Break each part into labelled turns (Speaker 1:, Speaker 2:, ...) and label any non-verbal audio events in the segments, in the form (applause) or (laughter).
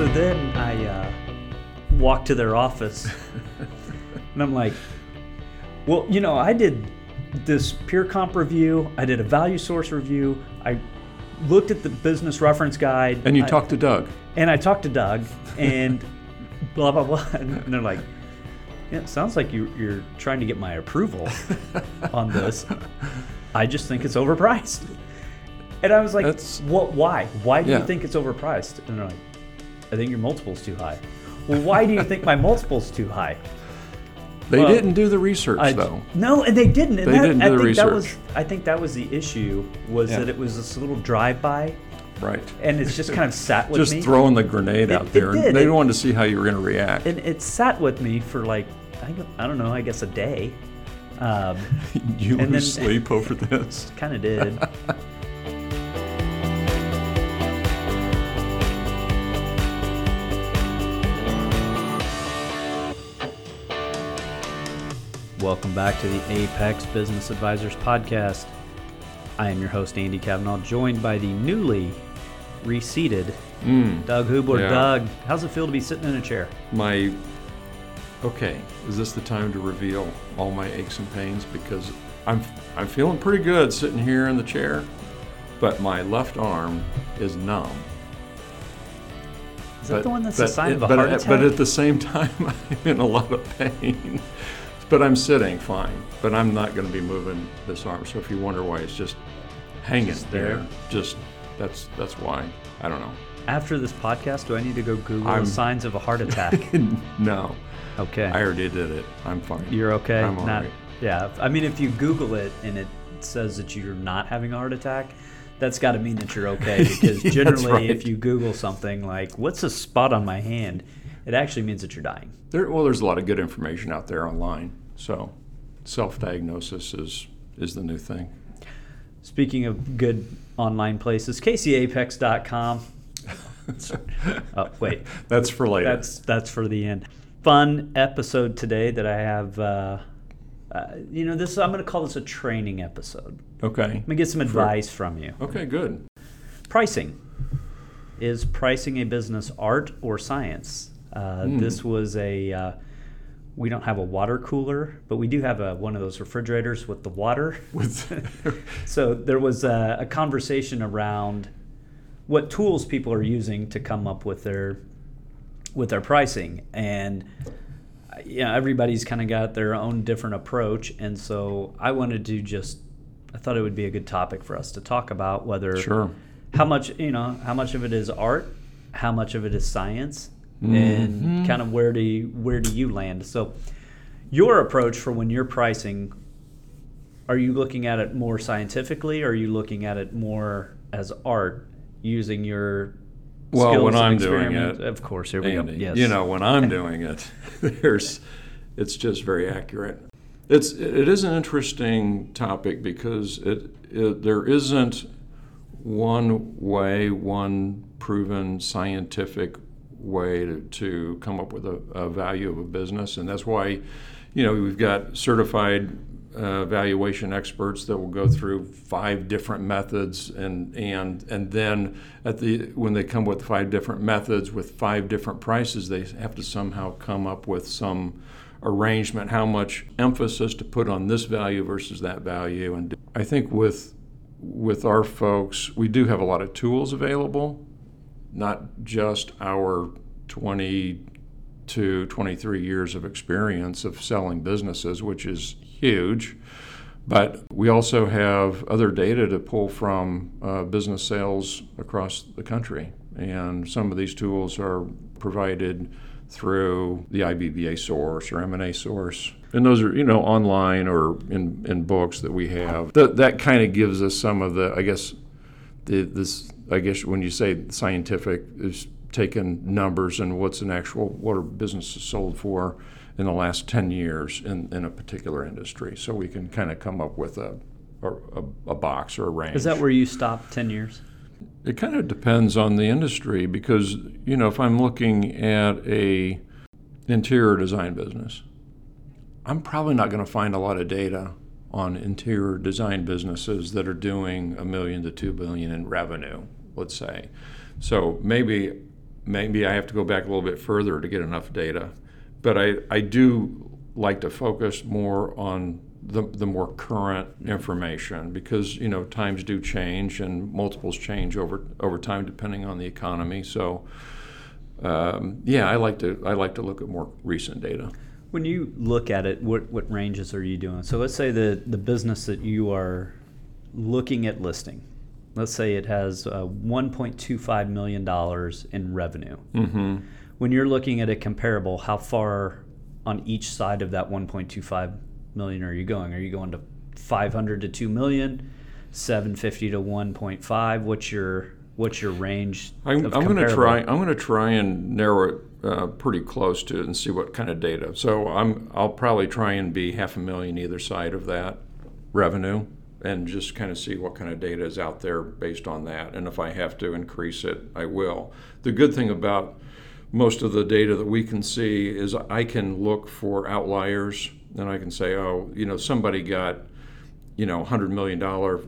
Speaker 1: So then I uh, walked to their office (laughs) and I'm like, well, you know, I did this peer comp review, I did a value source review, I looked at the business reference guide.
Speaker 2: And you
Speaker 1: I-
Speaker 2: talked to Doug.
Speaker 1: and I talked to Doug and (laughs) blah, blah, blah. And they're like, yeah, it sounds like you, you're trying to get my approval (laughs) on this. I just think it's overpriced. And I was like,
Speaker 2: That's-
Speaker 1: what? Why? Why do
Speaker 2: Yeah.
Speaker 1: you think it's overpriced? And they're like, I think your multiple's too high. Well, why do you think my multiple's too high?
Speaker 2: They
Speaker 1: Well,
Speaker 2: didn't do the research
Speaker 1: I,
Speaker 2: though.
Speaker 1: No, and they didn't. And
Speaker 2: They
Speaker 1: that,
Speaker 2: didn't
Speaker 1: I
Speaker 2: do the
Speaker 1: think that was.
Speaker 2: research.
Speaker 1: I think that was the issue. Was
Speaker 2: Yeah.
Speaker 1: that it was this little drive-by,
Speaker 2: Right.
Speaker 1: and it's just kind of sat with
Speaker 2: Just
Speaker 1: me.
Speaker 2: Just throwing the grenade
Speaker 1: It-
Speaker 2: out
Speaker 1: it
Speaker 2: there.
Speaker 1: did.
Speaker 2: They
Speaker 1: It-
Speaker 2: wanted to see how you were going to react.
Speaker 1: and it sat with me for like I, I don't know, I guess a day. Um, (laughs)
Speaker 2: you lose
Speaker 1: then-
Speaker 2: sleep over (laughs) this.
Speaker 1: kind of did. Welcome back to the Apex Business Advisors podcast. I am your host Andy Kavanaugh, joined by the newly reseated
Speaker 2: Mm,
Speaker 1: Doug Hubler.
Speaker 2: Yeah.
Speaker 1: Doug, how's it feel to be sitting in a chair?
Speaker 2: my. Okay, is this the time to reveal all my aches and pains? Because I'm I'm feeling pretty good sitting here in the chair, but my left arm is numb.
Speaker 1: Is that the one that's a
Speaker 2: but
Speaker 1: sign
Speaker 2: it-
Speaker 1: of a
Speaker 2: but,
Speaker 1: heart
Speaker 2: at-
Speaker 1: attack?
Speaker 2: But at the same (laughs) time, I'm in a lot of pain. But I'm sitting fine. But I'm not going to be moving this arm. So if you wonder why it's just hanging
Speaker 1: Just
Speaker 2: there,
Speaker 1: there.
Speaker 2: just that's that's why. I don't know.
Speaker 1: After this podcast, do I need to go Google
Speaker 2: I'm-
Speaker 1: signs of a heart attack? (laughs)
Speaker 2: no,
Speaker 1: Okay.
Speaker 2: I already did it. I'm fine.
Speaker 1: You're okay.
Speaker 2: I'm
Speaker 1: not,
Speaker 2: right.
Speaker 1: Yeah. I mean, if you Google it and it says that you're not having a heart attack, that's got to mean that you're okay. (laughs) Because generally,
Speaker 2: right.
Speaker 1: if you Google something like "What's a spot on my hand," it actually means that you're dying.
Speaker 2: There, well, there's a lot of good information out there online. So, self-diagnosis is is the new thing.
Speaker 1: Speaking of good online places, KCApex.com. (laughs) oh, wait.
Speaker 2: That's for later.
Speaker 1: That's that's for the end. Fun episode today that I have. Uh, uh, you know, this I'm going to call this a training episode.
Speaker 2: okay.
Speaker 1: Let me get some advice from you.
Speaker 2: Okay. Good.
Speaker 1: Pricing. Is pricing a business art or science? Uh,
Speaker 2: Hmm.
Speaker 1: This was a. We don't have a water cooler, but we do have a, one of those refrigerators with the water. (laughs) (laughs) So there was a, a conversation around what tools people are using to come up with their with their pricing, and uh, yeah, everybody's kind of got their own different approach, and so I wanted to just I thought it would be a good topic for us to talk about whether
Speaker 2: sure.
Speaker 1: how much you know how much of it is art, how much of it is science, and
Speaker 2: Mhm.
Speaker 1: kind of where do you, where do you land? So your approach for when you're pricing are you looking at it more scientifically or are you looking at it more as art using your
Speaker 2: Well,
Speaker 1: skills
Speaker 2: when I'm doing it,
Speaker 1: of course here we
Speaker 2: Andy,
Speaker 1: go yes
Speaker 2: You know, when I'm (laughs) doing it, (laughs) there's, it's just very accurate. It's it is an interesting topic because it, it there isn't one way, one proven scientific way to, to come up with a, a value of a business, and that's why, you know, we've got certified uh, valuation experts that will go through five different methods, and and and then at the when they come with five different methods with five different prices, they have to somehow come up with some arrangement, how much emphasis to put on this value versus that value, and I think with with our folks, we do have a lot of tools available, not just our 20 to 23 years of experience of selling businesses, which is huge. But we also have other data to pull from uh, business sales across the country. And some of these tools are provided through the IBBA source or M&A source. And those are, you know, online or in, in books that we have. That, that kind of gives us some of the, I guess, the, this, I guess when you say scientific, is taking numbers and what's an actual, what are businesses sold for in the last 10 years in, in a particular industry. So we can kind of come up with a, a, a box or a range.
Speaker 1: is that where you stop 10 years
Speaker 2: It kind of depends on the industry because you know if I'm looking at a interior design business, I'm probably not going to find a lot of data on interior design businesses that are doing a million to two billion in revenue, let's say. So maybe maybe I have to go back a little bit further to get enough data. But I, I do like to focus more on the, the more current information because you know times do change and multiples change over over time depending on the economy. So um, yeah, I like to I like to look at more recent data.
Speaker 1: When you look at it, what what ranges are you doing? So let's say the the business that you are looking at listing. Let's say it has uh, 1.25 million dollars in revenue.
Speaker 2: Mm-hmm.
Speaker 1: When you're looking at a comparable, how far on each side of that 1.25 million are you going? Are you going to 500 to 2 million, 750 to 1.5? What's your what's your range?
Speaker 2: I'm, I'm going to try. I'm going to try and narrow it uh, pretty close to it and see what kind of data. So I'm. I'll probably try and be half a million either side of that revenue, and just kind of see what kind of data is out there based on that. And if I have to increase it, I will. The good thing about most of the data that we can see is I can look for outliers, and I can say, oh, you know, somebody got, you know, hundred million dollar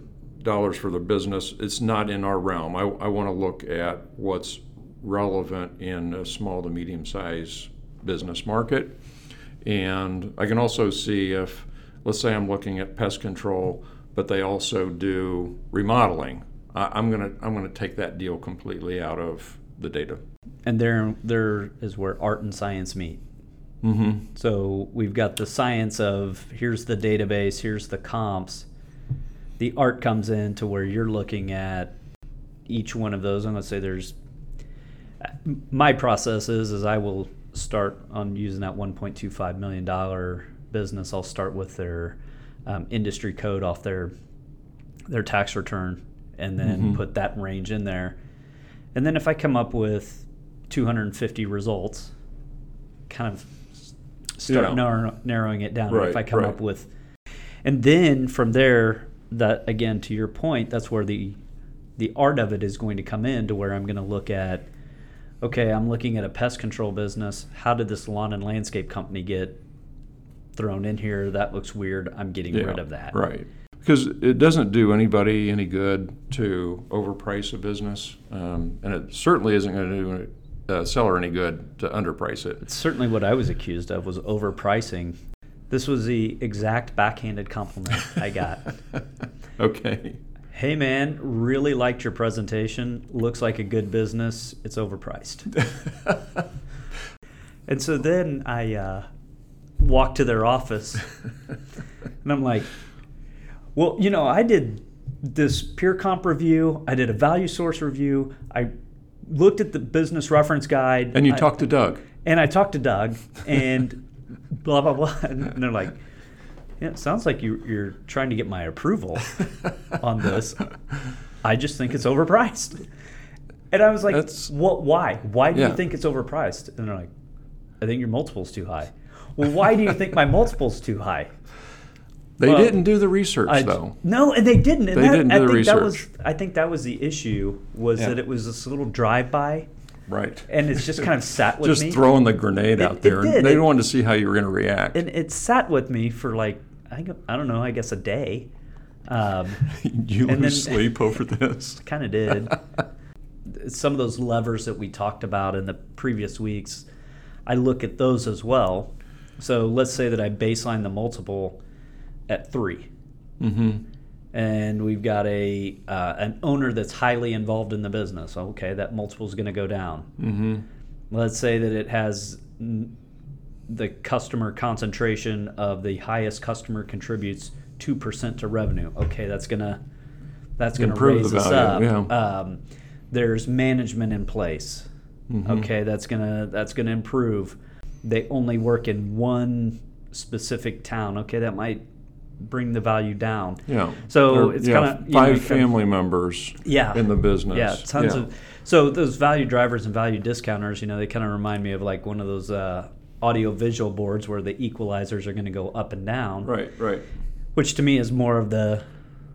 Speaker 2: dollars for the business. It's not in our realm. I, I want to look at what's relevant in a small to medium sized business market. And I can also see if, let's say I'm looking at pest control, but they also do remodeling. I, I'm gonna I'm gonna take that deal completely out of the data.
Speaker 1: and there there is where art and science meet.
Speaker 2: Mm-hmm.
Speaker 1: So we've got the science of here's the database, here's the comps. The art comes in to where you're looking at each one of those. I'm gonna say there's my process is is I will start on using that 1.25 million dollar business. I'll start with their um, industry code off their their tax return, and then
Speaker 2: Mhm.
Speaker 1: put that range in there. And then if I come up with 250 results, kind of start
Speaker 2: Yeah.
Speaker 1: narrow, narrowing it down.
Speaker 2: Right,
Speaker 1: if I come
Speaker 2: right.
Speaker 1: up with, and then from there, that again to your point, that's where the the art of it is going to come in to where I'm going to look at. Okay, I'm looking at a pest control business. How did this lawn and landscape company get thrown in here? That looks weird. I'm getting rid of that.
Speaker 2: Right. Because it doesn't do anybody any good to overprice a business, um, and it certainly isn't going to do a seller any good to underprice it.
Speaker 1: It's certainly what I was accused of was overpricing. This was the exact backhanded compliment I got. (laughs)
Speaker 2: okay.
Speaker 1: hey man, really liked your presentation. Looks like a good business. It's overpriced. (laughs) and so then I uh, walked to their office (laughs) and I'm like, well, you know, I did this peer comp review, I did a value source review, I looked at the business reference guide.
Speaker 2: and you
Speaker 1: I-
Speaker 2: talked to Doug.
Speaker 1: and I talked to Doug, and (laughs) blah blah blah, and they're like, "Yeah, it sounds like you, you're trying to get my approval on this. I just think it's overpriced." And I was like,
Speaker 2: That's-
Speaker 1: "What? Why? Why do
Speaker 2: Yeah.
Speaker 1: you think it's overpriced?" And they're like, "I think your multiple's too high." Well, why do you think my multiple's too high?
Speaker 2: They
Speaker 1: Well,
Speaker 2: didn't do the research
Speaker 1: I-
Speaker 2: though.
Speaker 1: No, and they didn't. And
Speaker 2: They
Speaker 1: that,
Speaker 2: didn't
Speaker 1: I
Speaker 2: do the
Speaker 1: think that was.
Speaker 2: research.
Speaker 1: I think that was the issue was
Speaker 2: Yeah.
Speaker 1: that it was this little drive-by,
Speaker 2: Right.
Speaker 1: and it's just kind of sat with
Speaker 2: Just
Speaker 1: me.
Speaker 2: Just throwing the grenade
Speaker 1: It-
Speaker 2: out
Speaker 1: it
Speaker 2: there. and
Speaker 1: did.
Speaker 2: They
Speaker 1: It-
Speaker 2: wanted to see how you were going to react.
Speaker 1: and it sat with me for like I, I don't know I guess a day. Um, (laughs)
Speaker 2: you
Speaker 1: and
Speaker 2: lose
Speaker 1: then-
Speaker 2: sleep over this. (laughs)
Speaker 1: kind of did. (laughs) Some of those levers that we talked about in the previous weeks, I look at those as well. So let's say that I baseline the multiple at three,
Speaker 2: mm-hmm.
Speaker 1: and we've got a uh, an owner that's highly involved in the business. Okay, that multiple is going to go down.
Speaker 2: Mm-hmm.
Speaker 1: let's say that it has n- the customer concentration of the highest customer contributes 2% to revenue okay that's gonna that's gonna
Speaker 2: Improve
Speaker 1: raise us up
Speaker 2: yeah.
Speaker 1: um, there's management in place
Speaker 2: Mhm.
Speaker 1: okay that's gonna that's gonna improve they only work in one specific town okay that might bring the value down
Speaker 2: Yeah.
Speaker 1: So it's
Speaker 2: yeah,
Speaker 1: you know,
Speaker 2: five
Speaker 1: kinda-
Speaker 2: family members
Speaker 1: yeah
Speaker 2: in the business.
Speaker 1: yeah, tons
Speaker 2: Yeah.
Speaker 1: of. So those value drivers and value discounters, you know, they kind of remind me of like one of those uh, audio visual boards where the equalizers are going to go up and down,
Speaker 2: Right, right.
Speaker 1: which to me is more of the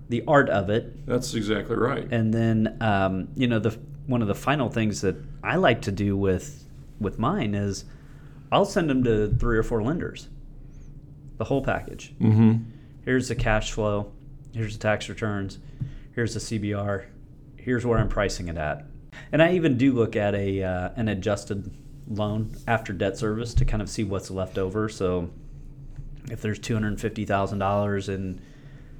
Speaker 1: the art of it.
Speaker 2: That's exactly right.
Speaker 1: And then um, you know the one of the final things that I like to do with with mine is I'll send them to three or four lenders, the whole package.
Speaker 2: mm-hmm.
Speaker 1: Here's the cash flow. Here's the tax returns. Here's the CBR. Here's where I'm pricing it at. And I even do look at a uh, an adjusted loan after debt service to kind of see what's left over. So if there's two hundred fifty thousand dollars in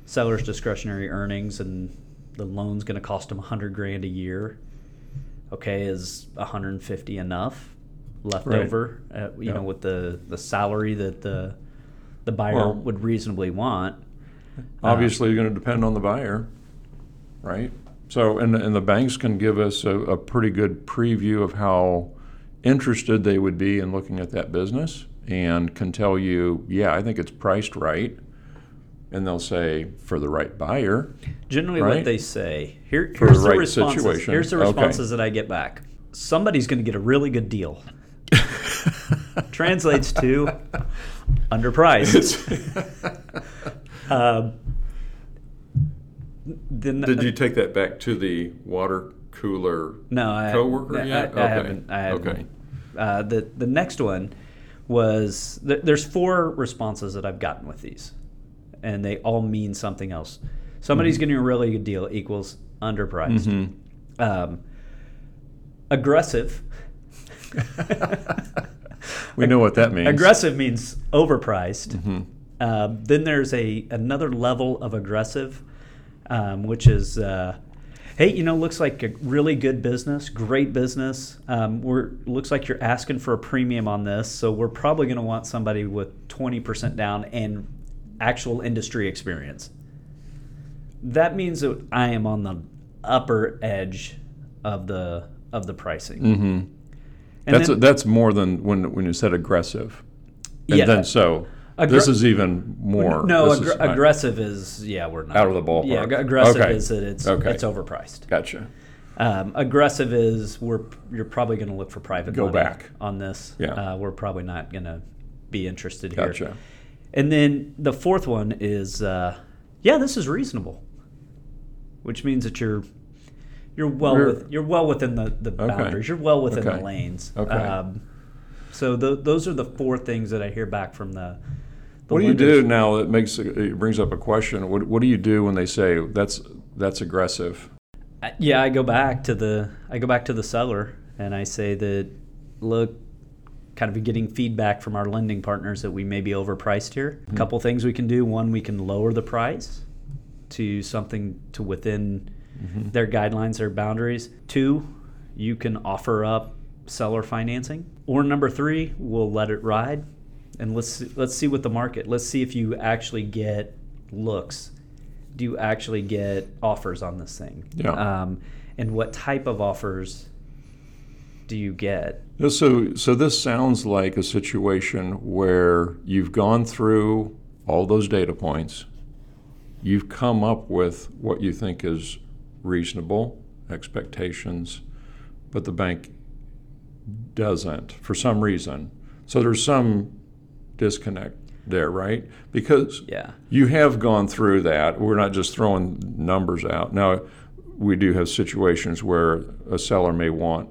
Speaker 1: seller's discretionary earnings and the loan's going to cost them a hundred grand a year, okay, is one hundred fifty enough left
Speaker 2: Right.
Speaker 1: over? Uh, you
Speaker 2: Yeah.
Speaker 1: know, with the the salary that the the buyer
Speaker 2: Well-
Speaker 1: would reasonably want.
Speaker 2: Obviously, going to depend on the buyer, right? So, and, and the banks can give us a, a pretty good preview of how interested they would be in looking at that business and can tell you, yeah, I think it's priced right. And they'll say, for the right buyer.
Speaker 1: Generally,
Speaker 2: Right?
Speaker 1: what they say here,
Speaker 2: For
Speaker 1: here's
Speaker 2: the
Speaker 1: the,
Speaker 2: right
Speaker 1: responses.
Speaker 2: situation.
Speaker 1: Here's the
Speaker 2: Okay.
Speaker 1: responses that I get back. Somebody's going to get a really good deal. Translates to underpriced. Um, then
Speaker 2: Did you take that back to the water cooler
Speaker 1: no, I,
Speaker 2: coworker
Speaker 1: I,
Speaker 2: yet?
Speaker 1: I, I haven't. I haven't.
Speaker 2: Okay.
Speaker 1: Uh, the the next one was th- there's four responses that I've gotten with these, and they all mean something else. Somebody's
Speaker 2: Mm-hmm.
Speaker 1: getting a really good deal equals underpriced.
Speaker 2: Mhm.
Speaker 1: Um, aggressive. (laughs)
Speaker 2: We know what that means.
Speaker 1: Aggressive means overpriced.
Speaker 2: Mhm.
Speaker 1: Um, then there's a another level of aggressive, um, which is, uh, hey, you know, looks like a really good business, great business. Um, we're looks like you're asking for a premium on this, so we're probably going to want somebody with 20% down and actual industry experience. That means that I am on the upper edge of the of the pricing.
Speaker 2: Mhm.
Speaker 1: And
Speaker 2: That's,
Speaker 1: then-
Speaker 2: that's more than when, when you said aggressive. And
Speaker 1: Yeah.
Speaker 2: then so,
Speaker 1: Aggra-
Speaker 2: this is even more.
Speaker 1: No, aggr-
Speaker 2: is-
Speaker 1: aggressive is yeah, we're not
Speaker 2: Out of the ballpark.
Speaker 1: Yeah, ag- aggressive
Speaker 2: Okay.
Speaker 1: is that it's
Speaker 2: Okay.
Speaker 1: it's overpriced.
Speaker 2: Gotcha.
Speaker 1: Um, aggressive is we're you're probably going to look for private
Speaker 2: Go
Speaker 1: money
Speaker 2: back.
Speaker 1: on this.
Speaker 2: Yeah.
Speaker 1: uh, we're probably not going to be interested here.
Speaker 2: Gotcha.
Speaker 1: And then the fourth one is uh, yeah, this is reasonable, which means that you're you're well
Speaker 2: We're-
Speaker 1: with, you're well within the, the
Speaker 2: Okay.
Speaker 1: boundaries. You're well within
Speaker 2: Okay.
Speaker 1: the lanes.
Speaker 2: Okay.
Speaker 1: Um, so th- those are the four things that I hear back from the. the
Speaker 2: What do you do now that makes it brings up a question? What, what do you do when they say that's that's aggressive?
Speaker 1: Yeah, I go back to the I go back to the seller and I say that look, kind of getting feedback from our lending partners that we may be overpriced here. A couple things we can do. One, we can lower the price to something to within their guidelines, their boundaries. Two, you can offer up seller financing. Or number three, we'll let it ride and let's let's see what the market. Let's see if you actually get looks. Do you actually get offers on this thing?
Speaker 2: Yeah.
Speaker 1: Um, and what type of offers do you get?
Speaker 2: So so this sounds like a situation where you've gone through all those data points. You've come up with what you think is reasonable expectations, but the bank doesn't for some reason. So there's some disconnect there, right? Because
Speaker 1: Yeah.
Speaker 2: you have gone through that. We're not just throwing numbers out. Now, we do have situations where a seller may want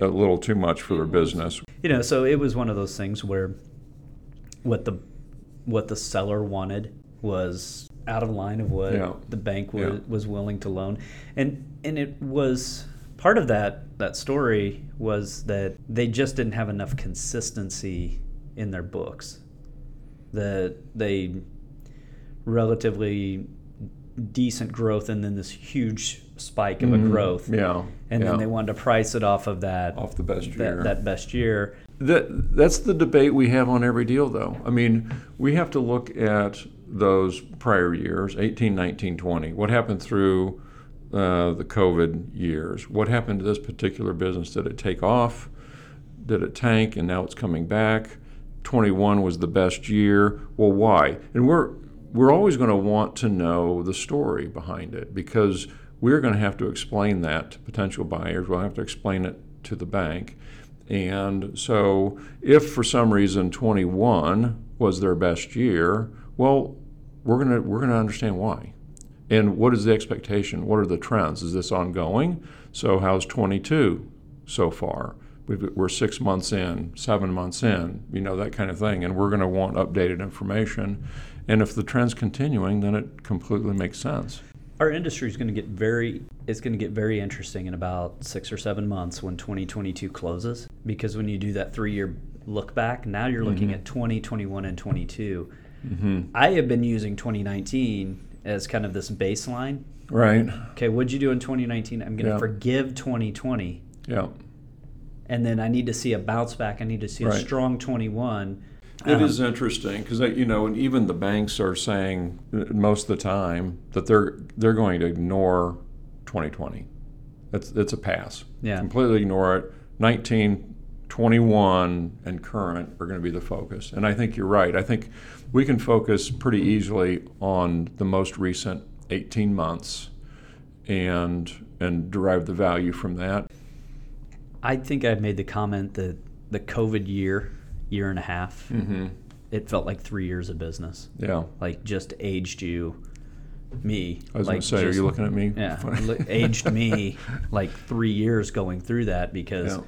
Speaker 2: a little too much for their business.
Speaker 1: You know, so it was one of those things where what the what the seller wanted was out of line of what
Speaker 2: Yeah.
Speaker 1: the bank was,
Speaker 2: Yeah.
Speaker 1: was willing to loan, and and it was part of that that story was that they just didn't have enough consistency in their books. That they relatively decent growth and then this huge spike of a growth,
Speaker 2: Mm-hmm. Yeah.
Speaker 1: and
Speaker 2: yeah.
Speaker 1: then they wanted to price it off of that
Speaker 2: off the best year.
Speaker 1: that, that best year.
Speaker 2: That, that's the debate we have on every deal, though. I mean, we have to look at those prior years 18, 19, 20. What happened through uh, the COVID years? What happened to this particular business? Did it take off? Did it tank and now it's coming back? 21 was the best year. Well, why? And we're we're always going to want to know the story behind it because we're going to have to explain that to potential buyers. We'll have to explain it to the bank. And so, if for some reason 21 was their best year, well, we're going to we're going to understand why. And what is the expectation? What are the trends? Is this ongoing? So, how's 22 so far? We've, we're six months in, seven months in, you know, that kind of thing. And we're going to want updated information. And if the trend's continuing, then it completely makes sense.
Speaker 1: Our industry is going to get very it's going to get very interesting in about six or seven months when 2022 closes because when you do that three year look back now you're looking
Speaker 2: Mhm.
Speaker 1: at 20 21 and 22
Speaker 2: hmm
Speaker 1: i have been using 2019 as kind of this baseline
Speaker 2: Right.
Speaker 1: okay what'd you do in 2019 i'm going to
Speaker 2: Yeah.
Speaker 1: forgive 2020
Speaker 2: Yeah.
Speaker 1: and then i need to see a bounce back i need to see a strong 21
Speaker 2: It
Speaker 1: Um,
Speaker 2: is interesting because you know, and even the banks are saying uh, most of the time that they're they're going to ignore 2020. It's it's a pass.
Speaker 1: Yeah.
Speaker 2: Completely ignore it. 19, 21, and current are going to be the focus. And I think you're right. I think we can focus pretty easily on the most recent 18 months and and derive the value from that.
Speaker 1: i think i've made the comment that the covid year year and a half
Speaker 2: Mm-hmm.
Speaker 1: it felt like three years of business
Speaker 2: Yeah.
Speaker 1: like just aged you me
Speaker 2: I was
Speaker 1: like
Speaker 2: going to say, are you looking at me?
Speaker 1: yeah (laughs) aged me like three years going through that because
Speaker 2: Yeah.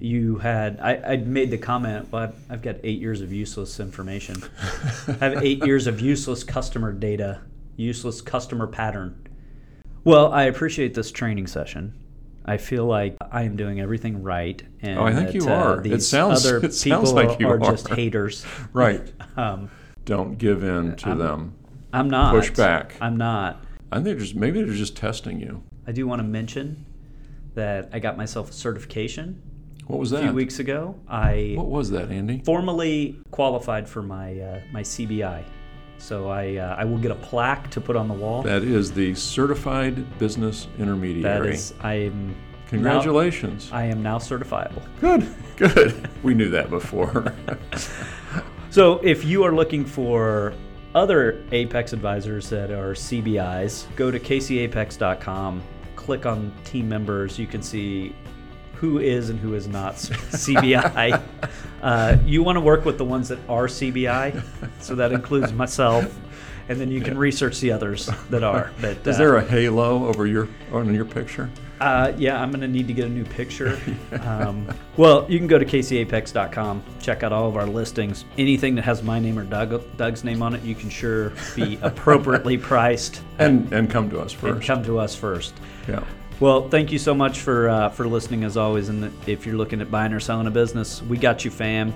Speaker 1: you had I, I made the comment but i've got eight years of useless information i (laughs) have eight years of useless customer data useless customer pattern well i appreciate this training session I feel like I am doing everything right, and
Speaker 2: Oh, I think
Speaker 1: that,
Speaker 2: you
Speaker 1: uh,
Speaker 2: are. It
Speaker 1: These
Speaker 2: sounds-
Speaker 1: other (laughs)
Speaker 2: it sounds
Speaker 1: people
Speaker 2: like you
Speaker 1: are,
Speaker 2: are.
Speaker 1: just haters. (laughs)
Speaker 2: Right. (laughs)
Speaker 1: Um,
Speaker 2: Don't give in to
Speaker 1: I'm-
Speaker 2: them.
Speaker 1: I'm not.
Speaker 2: Push back.
Speaker 1: I'm not.
Speaker 2: I think they're just maybe they're just testing you.
Speaker 1: I do want to mention that I got myself a certification
Speaker 2: What was that?
Speaker 1: a few weeks ago. I
Speaker 2: What was that, Andy?
Speaker 1: formally qualified for my uh, my CBI, so I uh, I will get a plaque to put on the wall.
Speaker 2: That is the Certified Business Intermediary.
Speaker 1: is, I am.
Speaker 2: Congratulations.
Speaker 1: Now, I am now certifiable.
Speaker 2: good, good. We knew that before. (laughs)
Speaker 1: So if you are looking for other Apex advisors that are CBIs, go to kcapex.com, click on team members. You can see who is and who is not CBI. (laughs) uh, you want to work with the ones that are CBI, so that includes myself, and then you can research the others that are. (laughs) But
Speaker 2: is
Speaker 1: uh,
Speaker 2: there a halo over your on your picture?
Speaker 1: uh, yeah, I'm going to need to get a new picture. (laughs) Um, well, you can go to kcapex.com, check out all of our listings. Anything that has my name or Doug, Doug's name on it, you can sure be appropriately priced
Speaker 2: And and come to us
Speaker 1: and
Speaker 2: first.
Speaker 1: come to us first.
Speaker 2: yeah.
Speaker 1: Well, thank you so much for uh, for listening as always. And if you're looking at buying or selling a business, we got you, fam.